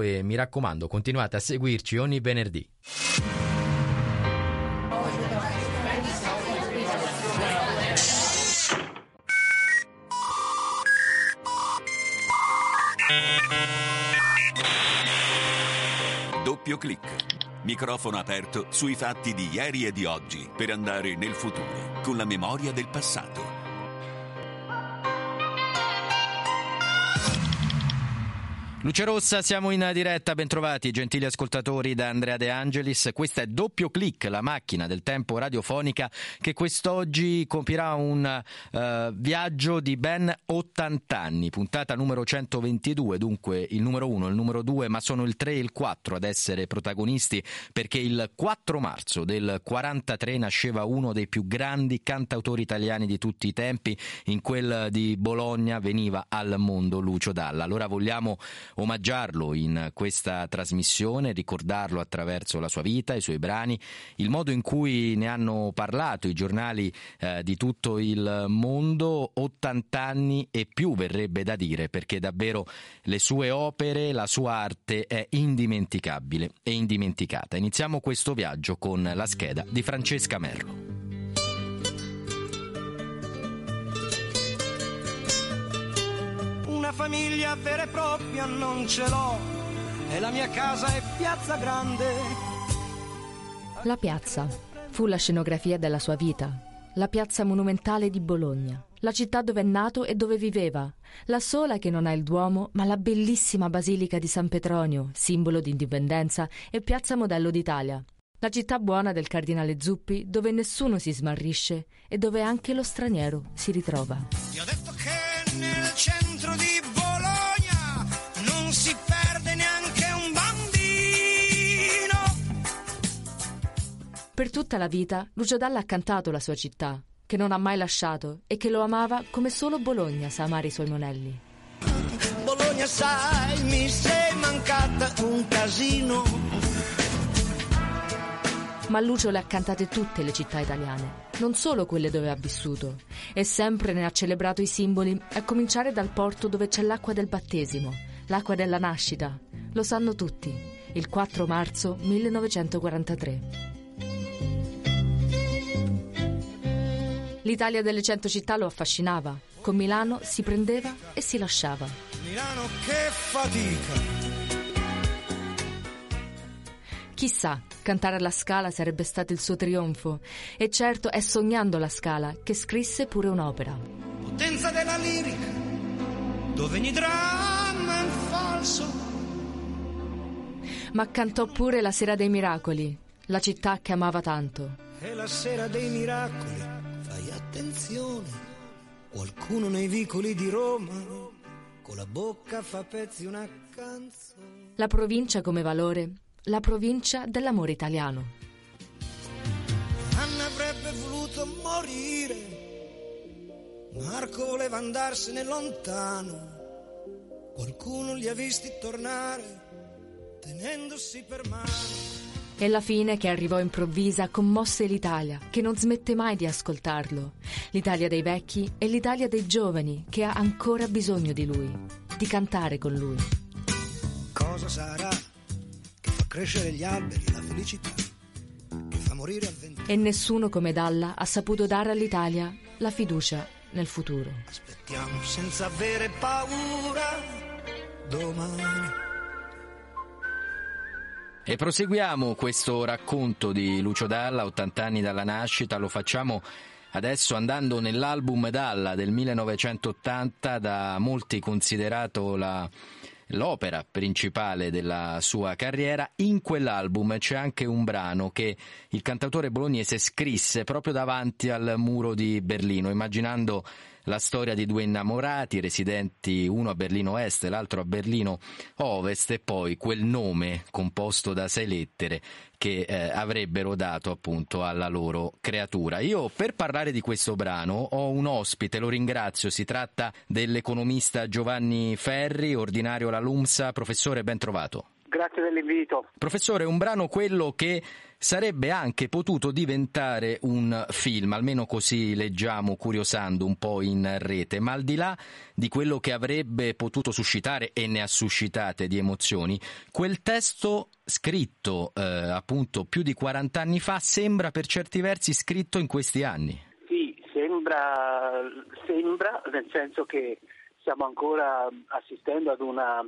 e mi raccomando continuate a seguirci ogni venerdì. Doppio clic. Microfono aperto sui fatti di ieri e di oggi per andare nel futuro con la memoria del passato. Luce Rossa, siamo in diretta, bentrovati gentili ascoltatori da Andrea De Angelis. Questa è Doppio Clic, la macchina del tempo radiofonica che quest'oggi compirà un uh, viaggio di ben 80 anni, puntata numero 122, dunque il numero 1, il numero 2, ma sono il 3 e il 4 ad essere protagonisti perché il 4 marzo del 43 nasceva uno dei più grandi cantautori italiani di tutti i tempi, in quel di Bologna veniva al mondo Lucio Dalla. Allora vogliamo omaggiarlo in questa trasmissione, ricordarlo attraverso la sua vita, i suoi brani, il modo in cui ne hanno parlato i giornali eh, di tutto il mondo, 80 anni e più verrebbe da dire, perché davvero le sue opere, la sua arte è indimenticabile e indimenticata. Iniziamo questo viaggio con la scheda di Francesca Merlo. Famiglia vera e propria non ce l'ho e la mia casa è piazza grande. La piazza fu la scenografia della sua vita, la piazza monumentale di Bologna, la città dove è nato e dove viveva, la sola che non ha il Duomo, ma la bellissima Basilica di San Petronio, simbolo di indipendenza e piazza modello d'Italia. La città buona del cardinale Zuppi, dove nessuno si smarrisce e dove anche lo straniero si ritrova. Ti ho detto che nel centro di Per tutta la vita Lucio Dalla ha cantato la sua città, che non ha mai lasciato e che lo amava come solo Bologna sa amare i suoi monelli. Bologna sai, mi sei mancata un casino. Ma Lucio le ha cantate tutte le città italiane, non solo quelle dove ha vissuto, e sempre ne ha celebrato i simboli, a cominciare dal porto dove c'è l'acqua del battesimo, l'acqua della nascita. Lo sanno tutti. Il 4 marzo 1943. L'Italia delle cento città lo affascinava. Con Milano si prendeva e si lasciava. Milano che fatica. Chissà, cantare alla Scala sarebbe stato il suo trionfo. E certo è sognando la Scala che scrisse pure un'opera. Potenza della lirica, dove ogni dramma è falso. Ma cantò pure La Sera dei Miracoli, la città che amava tanto. È la sera dei miracoli, attenzione. Qualcuno nei vicoli di Roma con la bocca fa pezzi una canzone. La provincia come valore, la provincia dell'amore italiano. Anna avrebbe voluto morire. Marco voleva andarsene lontano. Qualcuno li ha visti tornare, tenendosi per mano. E la fine che arrivò improvvisa commosse l'Italia, che non smette mai di ascoltarlo. L'Italia dei vecchi e l'Italia dei giovani, che ha ancora bisogno di lui, di cantare con lui. Cosa sarà che fa crescere gli alberi la felicità? Che fa morire a venti E nessuno come Dalla ha saputo dare all'Italia la fiducia nel futuro. Aspettiamo senza avere paura domani. E proseguiamo questo racconto di Lucio Dalla, 80 anni dalla nascita, lo facciamo adesso andando nell'album Dalla del 1980, da molti considerato la, l'opera principale della sua carriera. In quell'album c'è anche un brano che il cantautore bolognese scrisse proprio davanti al muro di Berlino, immaginando la storia di due innamorati residenti uno a Berlino Est e l'altro a Berlino Ovest e poi quel nome composto da sei lettere che eh, avrebbero dato appunto alla loro creatura. Io per parlare di questo brano ho un ospite, lo ringrazio, si tratta dell'economista Giovanni Ferri, ordinario alla LUMSA. Professore, ben trovato. Grazie dell'invito. Professore, un brano quello che sarebbe anche potuto diventare un film, almeno così leggiamo curiosando un po' in rete, ma al di là di quello che avrebbe potuto suscitare e ne ha suscitate di emozioni, quel testo scritto eh, appunto più di 40 anni fa sembra per certi versi scritto in questi anni. Sì, sembra, sembra nel senso che stiamo ancora assistendo ad una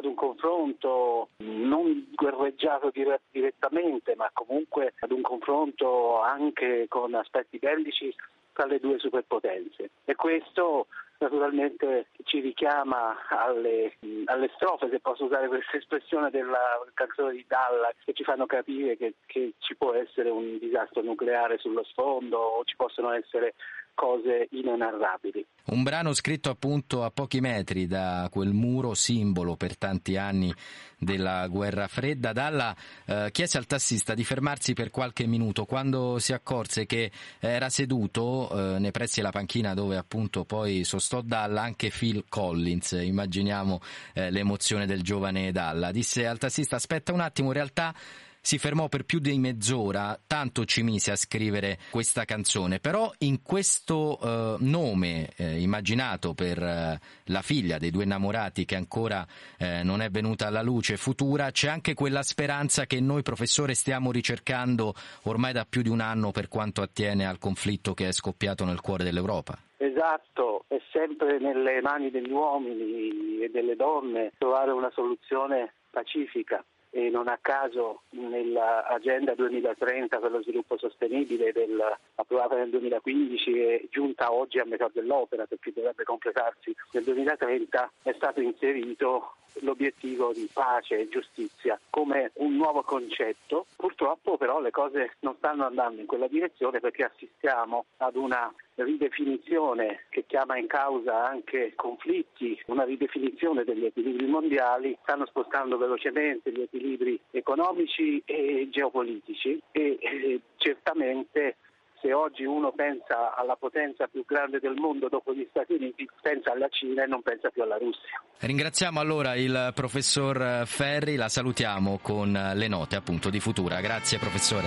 ad un confronto non guerreggiato dire- direttamente, ma comunque ad un confronto anche con aspetti bellici tra le due superpotenze. E questo naturalmente ci richiama alle, alle, strofe, se posso usare questa espressione della canzone di Dalla, che ci fanno capire che, che ci può essere un disastro nucleare sullo sfondo o ci possono essere cose inenarrabili. Un brano scritto appunto a pochi metri da quel muro simbolo per tanti anni della guerra fredda. Dalla eh, chiese al tassista di fermarsi per qualche minuto quando si accorse che era seduto eh, nei pressi della panchina dove appunto poi sostò Dalla anche Phil Collins. Immaginiamo eh, l'emozione del giovane Dalla. Disse al tassista aspetta un attimo, in realtà si fermò per più di mezz'ora, tanto ci mise a scrivere questa canzone, però in questo eh, nome eh, immaginato per eh, la figlia dei due innamorati che ancora eh, non è venuta alla luce futura, c'è anche quella speranza che noi professore stiamo ricercando ormai da più di un anno per quanto attiene al conflitto che è scoppiato nel cuore dell'Europa. Esatto, è sempre nelle mani degli uomini e delle donne trovare una soluzione pacifica e non a caso nell'agenda 2030 per lo sviluppo sostenibile del, approvata nel 2015 e giunta oggi a metà dell'opera perché dovrebbe completarsi nel 2030 è stato inserito l'obiettivo di pace e giustizia come un nuovo concetto. Purtroppo però le cose non stanno andando in quella direzione perché assistiamo ad una ridefinizione che chiama in causa anche conflitti, una ridefinizione degli equilibri mondiali, stanno spostando velocemente gli equilibri economici e geopolitici e, e certamente se oggi uno pensa alla potenza più grande del mondo dopo gli Stati Uniti, pensa alla Cina e non pensa più alla Russia. Ringraziamo allora il professor Ferri, la salutiamo con le note appunto di Futura. Grazie professore.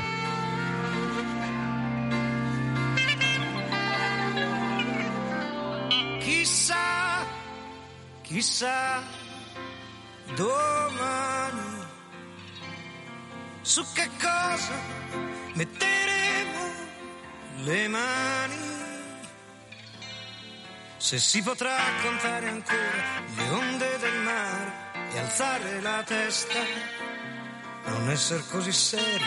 Chissà, chissà, domani su che cosa metteremo le mani. Se si potrà contare ancora le onde del mare e alzare la testa, non essere così seri.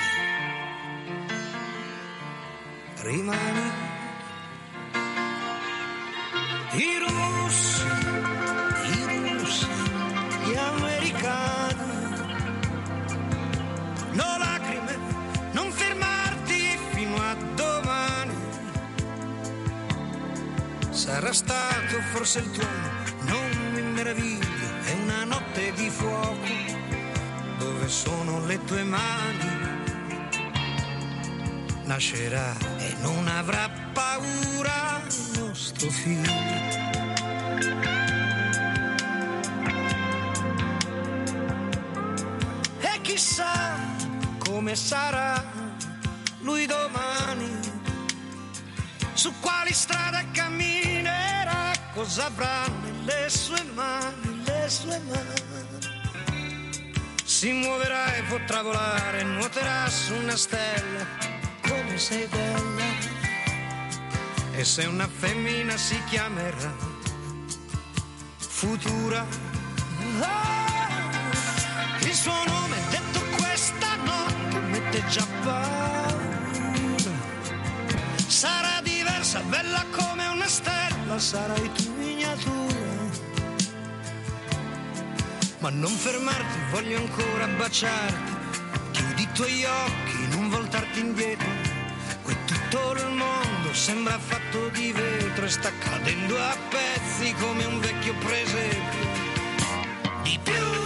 Rimani. I russi, Sarà stato forse il tuono, non mi meraviglio, è una notte di fuoco. Dove sono le tue mani? Nascerà e non avrà paura il nostro figlio. E chissà come sarà lui domani, su quali strade camminerà, cosa avrà nelle sue mani, le sue mani. Si muoverà e potrà volare, nuoterà su una stella, come sei bella. E se una femmina si chiamerà futura. Ah, il suo nome detto questa notte mette già paura. Sarà diversa, bella come una stella, sarai tu miniatura. Ma non fermarti, voglio ancora baciarti. Chiudi i tuoi occhi, non voltarti indietro. Qui tutto il mondo sembra fatto di vetro e sta cadendo a pezzi come un vecchio presepio. Di più,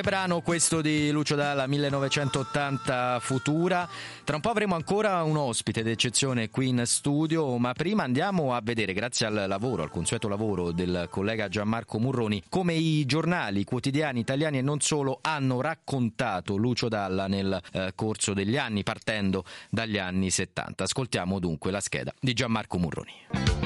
Che brano questo di Lucio Dalla 1980 Futura? Tra un po' avremo ancora un ospite d'eccezione qui in studio, ma prima andiamo a vedere, grazie al lavoro, al consueto lavoro del collega Gianmarco Murroni, come i giornali quotidiani italiani e non solo hanno raccontato Lucio Dalla nel eh, corso degli anni, partendo dagli anni 70. Ascoltiamo dunque la scheda di Gianmarco Murroni.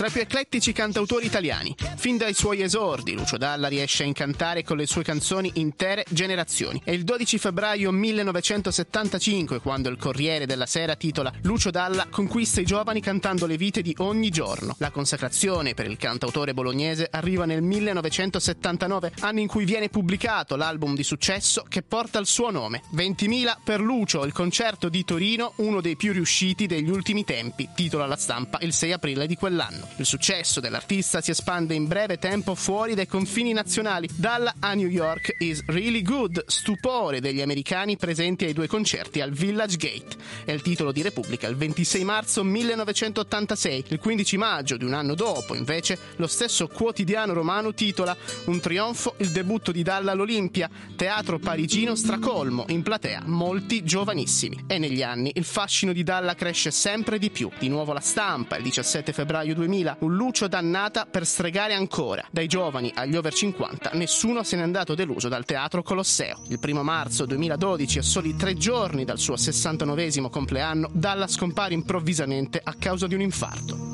Tra i più eclettici cantautori italiani. Fin dai suoi esordi, Lucio Dalla riesce a incantare con le sue canzoni intere generazioni. È il 12 febbraio 1975 quando il Corriere della Sera titola Lucio Dalla conquista i giovani cantando le vite di ogni giorno. La consacrazione per il cantautore bolognese arriva nel 1979, anno in cui viene pubblicato l'album di successo che porta il suo nome. 20.000 per Lucio, il concerto di Torino, uno dei più riusciti degli ultimi tempi, titola la stampa il 6 aprile di quell'anno. Il successo dell'artista si espande in breve tempo fuori dai confini nazionali. Dalla a New York is really good, stupore degli americani presenti ai due concerti al Village Gate. È il titolo di Repubblica il 26 marzo 1986. Il 15 maggio di un anno dopo, invece, lo stesso quotidiano romano titola Un trionfo, il debutto di Dalla all'Olimpia, teatro parigino stracolmo, in platea molti giovanissimi. E negli anni il fascino di Dalla cresce sempre di più. Di nuovo la stampa, il 17 febbraio 2000 2000, un Lucio dannata per stregare ancora. Dai giovani agli over 50, nessuno se n'è andato deluso dal teatro Colosseo. Il primo marzo 2012, a soli tre giorni dal suo 69 compleanno, Dalla scompare improvvisamente a causa di un infarto.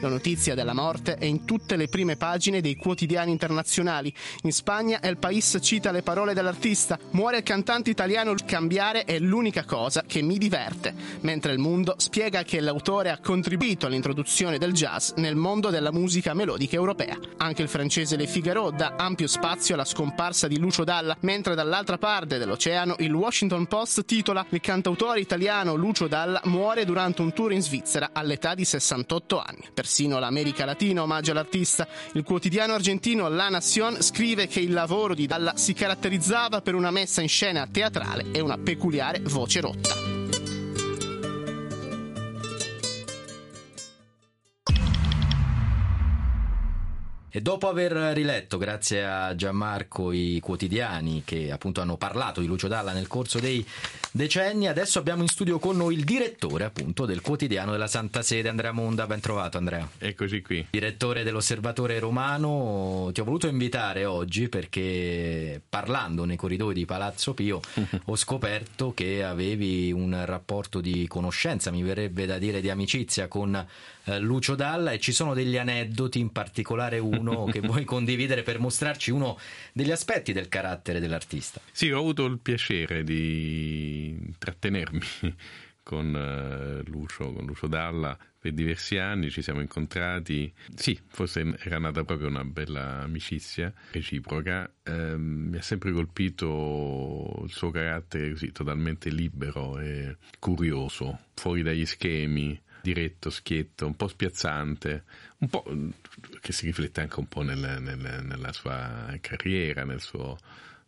La notizia della morte è in tutte le prime pagine dei quotidiani internazionali. In Spagna El País cita le parole dell'artista: Muore il cantante italiano, cambiare è l'unica cosa che mi diverte. Mentre il mondo spiega che l'autore ha contribuito all'introduzione del jazz nel mondo della musica melodica europea. Anche il francese Le Figaro dà ampio spazio alla scomparsa di Lucio Dalla, mentre dall'altra parte dell'oceano il Washington Post titola Il cantautore italiano Lucio Dalla muore durante un tour in Svizzera all'età di 68 anni. Per Persino l'America Latina omaggia l'artista. Il quotidiano argentino La Nación scrive che il lavoro di Dalla si caratterizzava per una messa in scena teatrale e una peculiare voce rotta. E dopo aver riletto, grazie a Gianmarco, i quotidiani che appunto hanno parlato di Lucio Dalla nel corso dei decenni, adesso abbiamo in studio con noi il direttore appunto del quotidiano della Santa Sede, Andrea Monda. Ben trovato Andrea. Eccoci qui. Direttore dell'Osservatore Romano, ti ho voluto invitare oggi perché parlando nei corridoi di Palazzo Pio ho scoperto che avevi un rapporto di conoscenza, mi verrebbe da dire di amicizia con eh, Lucio Dalla e ci sono degli aneddoti, in particolare uno che vuoi condividere per mostrarci uno degli aspetti del carattere dell'artista. Sì, ho avuto il piacere di intrattenermi con uh, Lucio, con Lucio Dalla per diversi anni, ci siamo incontrati. Sì, forse era nata proprio una bella amicizia reciproca. Eh, mi ha sempre colpito il suo carattere così totalmente libero e curioso, fuori dagli schemi diretto, schietto, un po' spiazzante, un po' che si riflette anche un po' nel, nel, nella sua carriera, nel suo,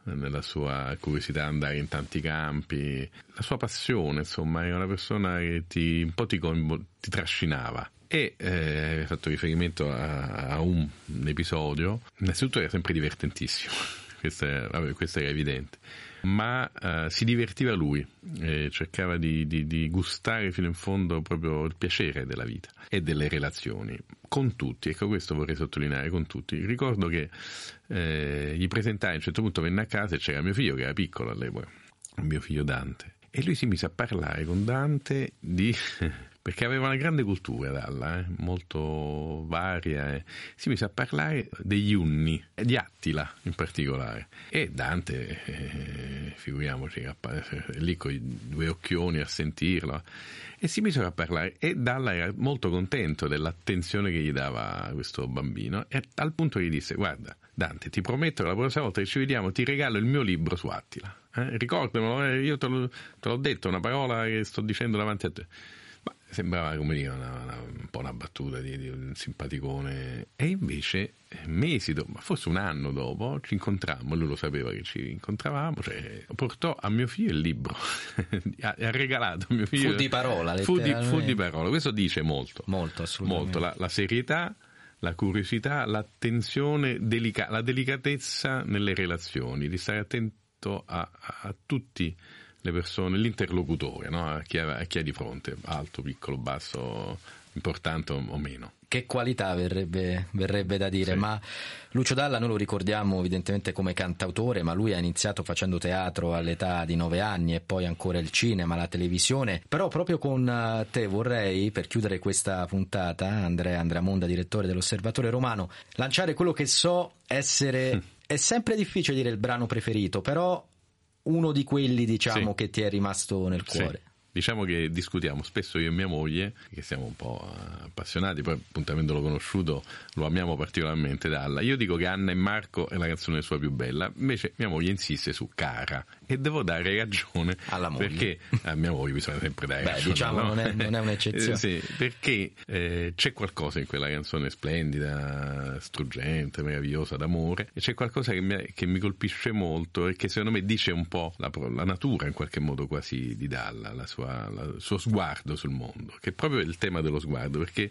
nella sua curiosità di andare in tanti campi, la sua passione, insomma, è una persona che ti, un po' ti, ti trascinava. E eh, hai fatto riferimento a, a, un, un episodio, innanzitutto era sempre divertentissimo, questo, è, vabbè, questo era evidente. Ma uh, si divertiva lui, e cercava di, di, di, gustare fino in fondo proprio il piacere della vita e delle relazioni, con tutti, ecco questo vorrei sottolineare, con tutti. Ricordo che eh, gli presentai, a un certo punto venne a casa e c'era mio figlio che era piccolo all'epoca, mio figlio Dante, e lui si mise a parlare con Dante di perché aveva una grande cultura Dalla, eh, molto varia, eh. si mise a parlare degli unni, di Attila in particolare. E Dante, eh, figuriamoci, lì con i due occhioni a sentirlo, e si misero a parlare e Dalla era molto contento dell'attenzione che gli dava questo bambino e al punto gli disse guarda Dante ti prometto che la prossima volta che ci vediamo ti regalo il mio libro su Attila. Eh, ricordamelo, eh, io te, lo, te l'ho detto, una parola che sto dicendo davanti a te sembrava come dire una, una, un po' una battuta di, di, un simpaticone. E invece mesi dopo, ma forse un anno dopo, ci incontrammo, lui lo sapeva che ci incontravamo, cioè, portò a mio figlio il libro, ha, ha, regalato a mio figlio... Fu di parola, fu di, fu di parola, questo dice molto. Molto, assolutamente. Molto, la, la serietà la curiosità, l'attenzione, delica- la delicatezza nelle relazioni, di stare attento a, a tutte le persone, l'interlocutore, no? a, chi ha, a chi ha di fronte, alto, piccolo, basso, importante o meno che qualità verrebbe, verrebbe da dire, sì. ma Lucio Dalla noi lo ricordiamo evidentemente come cantautore, ma lui ha iniziato facendo teatro all'età di nove anni e poi ancora il cinema, la televisione, però proprio con eh, te vorrei, per chiudere questa puntata, Andrea, Andrea Monda, direttore dell'Osservatore Romano, lanciare quello che so essere, mm. è sempre difficile dire il brano preferito, però uno di quelli diciamo sì. che ti è rimasto nel cuore. Diciamo che discutiamo spesso io e mia moglie, che siamo un po' appassionati, poi appunto avendolo conosciuto lo amiamo particolarmente Dalla. Io dico che Anna e Marco è la canzone sua più bella, invece mia moglie insiste su Cara e devo dare ragione alla moglie. Perché a mia moglie bisogna sempre dare Beh, ragione. Diciamo no? non, è, non è un'eccezione. Eh, sì, perché eh, c'è qualcosa in quella canzone splendida, struggente, meravigliosa d'amore e c'è qualcosa che mi, che mi colpisce molto e che secondo me dice un po' la, la natura in qualche modo quasi di Dalla, la sua, la, il suo sguardo sul mondo, che è proprio il tema dello sguardo, perché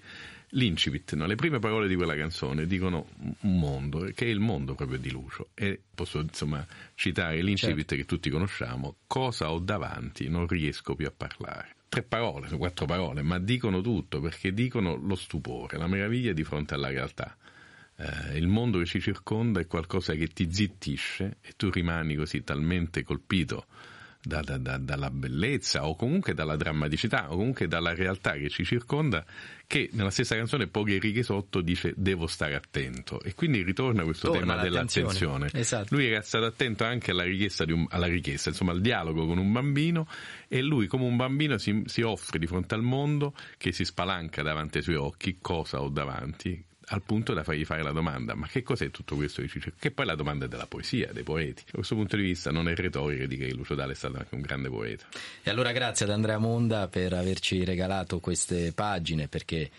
l'incipit, no? le prime parole di quella canzone dicono un mondo, che è il mondo proprio di Lucio. E posso insomma citare l'incipit certo. che tutti conosciamo, cosa ho davanti, non riesco più a parlare. Tre parole, quattro parole, ma dicono tutto perché dicono lo stupore, la meraviglia di fronte alla realtà. Eh, il mondo che ci circonda è qualcosa che ti zittisce e tu rimani così talmente colpito da, da, da, dalla bellezza o comunque dalla drammaticità o comunque dalla realtà che ci circonda che nella stessa canzone poche righe sotto dice devo stare attento e quindi ritorna questo Torna tema dell'attenzione. Esatto. lui era stato attento anche alla richiesta, un, alla richiesta, insomma al dialogo con un bambino e lui come un bambino si, si offre di fronte al mondo che si spalanca davanti ai suoi occhi cosa ho davanti al punto da fargli fare la domanda, ma che cos'è tutto questo di Cicero? Che poi la domanda è della poesia, dei poeti. Da questo punto di vista non è retorica di che Lucio Dalla è stato anche un grande poeta. E allora grazie ad Andrea Monda per averci regalato queste pagine, perché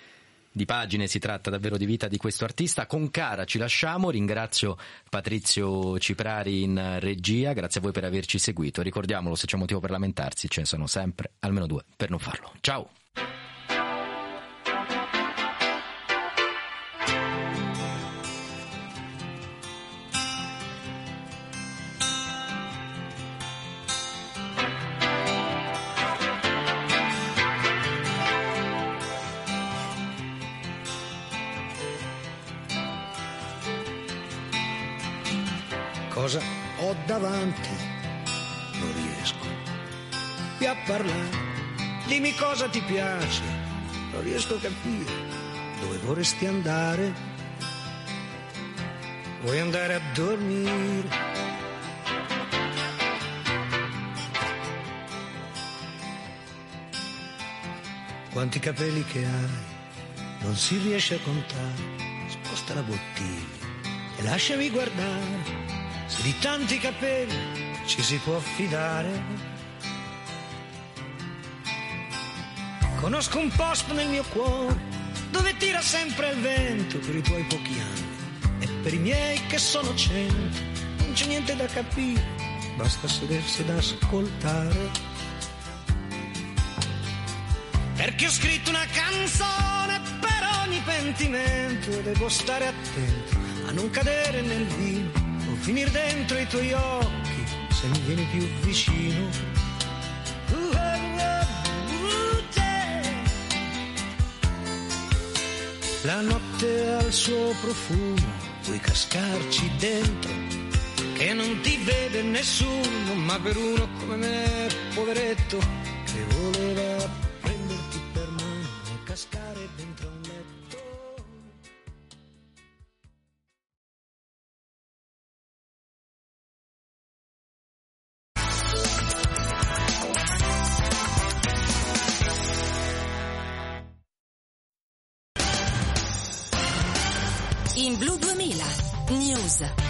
di pagine si tratta davvero di vita di questo artista. Con cara ci lasciamo, ringrazio Patrizio Ciprari in regia, grazie a voi per averci seguito. Ricordiamolo, se c'è motivo per lamentarsi, ce ne sono sempre almeno due per non farlo. Ciao! Cosa ho davanti, non riesco più a parlare. Dimmi cosa ti piace, non riesco a capire dove vorresti andare. Vuoi andare a dormire? Quanti capelli che hai, non si riesce a contare. Sposta la bottiglia e lasciami guardare di tanti capelli ci si può fidare. Conosco un posto nel mio cuore dove tira sempre il vento per i tuoi pochi anni e per i miei che sono cento. Non c'è niente da capire, basta sedersi ad ascoltare. Perché ho scritto una canzone per ogni pentimento e devo stare attento a non cadere nel vino finir dentro i tuoi occhi se mi vieni più vicino. La notte ha il suo profumo, puoi cascarci dentro, che non ti vede nessuno, ma per uno come me, poveretto, che voleva In Blu 2000, News.